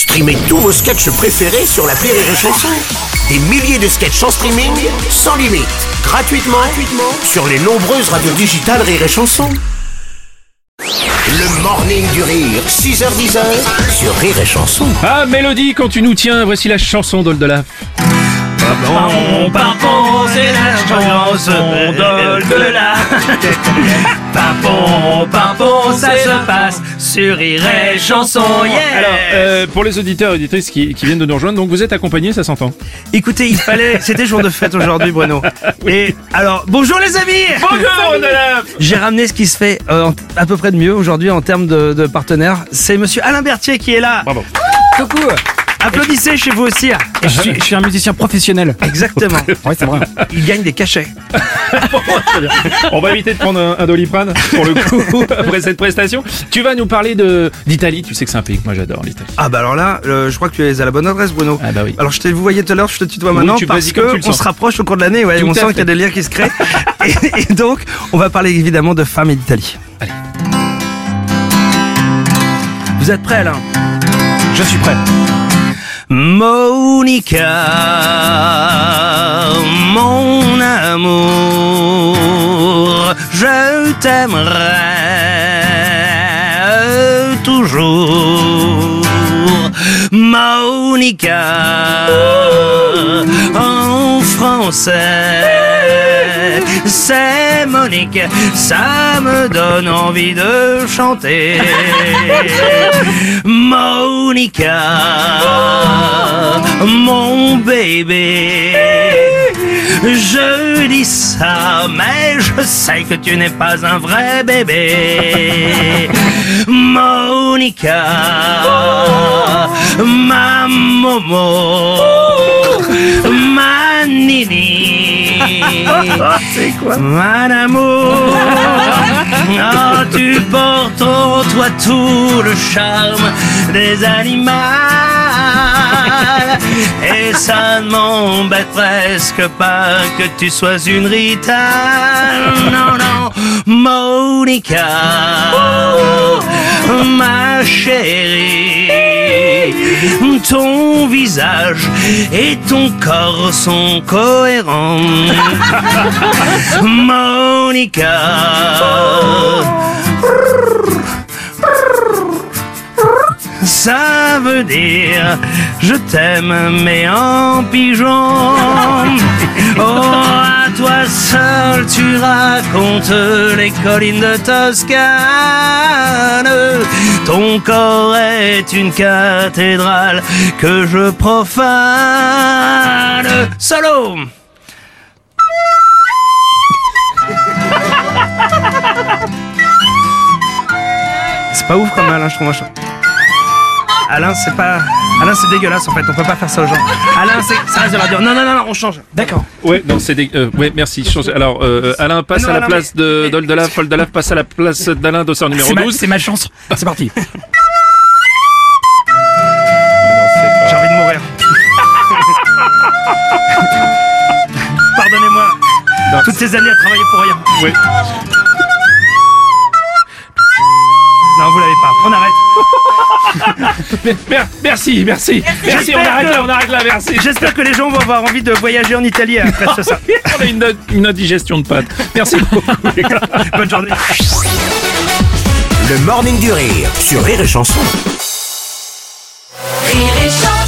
Streamez tous vos sketchs préférés sur la Rire et Chanson. Des milliers de sketchs en streaming, sans limite, gratuitement, gratuitement sur les nombreuses radios digitales Rire et Chanson. Le morning du rire, 6h10 sur Rire et Chanson. Ah, Mélodie, quand tu nous tiens, voici la chanson d'Oldelaf. Papon, papon, c'est la chanson de la. Papon, papon, ça se passe sur Chanson, yeah Alors, euh, pour les auditeurs et auditrices qui, qui viennent de nous rejoindre, donc vous êtes accompagnés, ça s'entend Écoutez, il fallait... C'était jour de fête aujourd'hui, Bruno. Et alors, bonjour les amis Bonjour Oldelaf J'ai ramené ce qui se fait euh, à peu près de mieux aujourd'hui en termes de, de partenaires. C'est monsieur Alain Berthier qui est là. Bravo. Coucou Applaudissez chez vous aussi. Je suis, je suis un musicien professionnel. Exactement. Ouais, c'est vrai. Il gagne des cachets. On va éviter de prendre un, un doliprane, pour le coup, après cette prestation. Tu vas nous parler de d'Italie, tu sais que c'est un pays que moi j'adore, l'Italie. Ah bah alors là, euh, je crois que tu es à la bonne adresse, Bruno. Ah bah oui. Alors je te vous voyais tout à l'heure, je te tutoie Oui, maintenant tu- parce vas-y, comme tu que le on sens. se rapproche au cours de l'année, ouais, on sent qu'il y a des liens qui se créent. et, et donc, on va parler évidemment de femmes et d'Italie. Allez. Vous êtes prêts, Alain Je suis prêt. Monica, mon amour, je t'aimerai toujours. Monica, en français, c'est Monique, ça me donne envie de chanter. Monica, mon bébé. Je dis ça, mais je sais que tu n'es pas un vrai bébé. Monica, ma Momo, ma Nini. C'est quoi Mon amour, Ah, tu portes en toi tout le charme des animaux. Et ça ne m'embête presque pas que tu sois une Rita. Non, non, Monica, ma chérie. Ton visage et ton corps sont cohérents. Monica. Ça veut dire je t'aime mais en pigeon. Oh, à toi seul tu racontes les collines de Toscane. Ton corps est une cathédrale que je profane. Solo. C'est pas ouf comme Alain, je trouve. je- Alain, c'est pas. Alain, c'est dégueulasse en fait, on peut pas faire ça aux gens. Alain, c'est- ça reste de la radio. Non, non, non, non, on change. D'accord. Ouais, non, c'est des... euh, ouais, merci. Change- Alors, euh, Alain passe Non, à la Alain, place de d'Oldelaf, Oldelaf passe à la place d'Alain Dossard numéro C'est ma, 12. c'est ma chance. C'est parti. J'ai envie de mourir. Pardonnez-moi. Toutes ces années à travailler pour rien. Ouais. Non, vous l'avez pas. On arrête. merci, merci. Merci, on arrête là, on arrête là, merci. J'espère que les gens vont avoir envie de voyager en Italie après ce ça. on a une, une indigestion de pâtes. Merci beaucoup. Bonne journée. Le morning du rire sur Rire et Chanson. Rire et Chanson.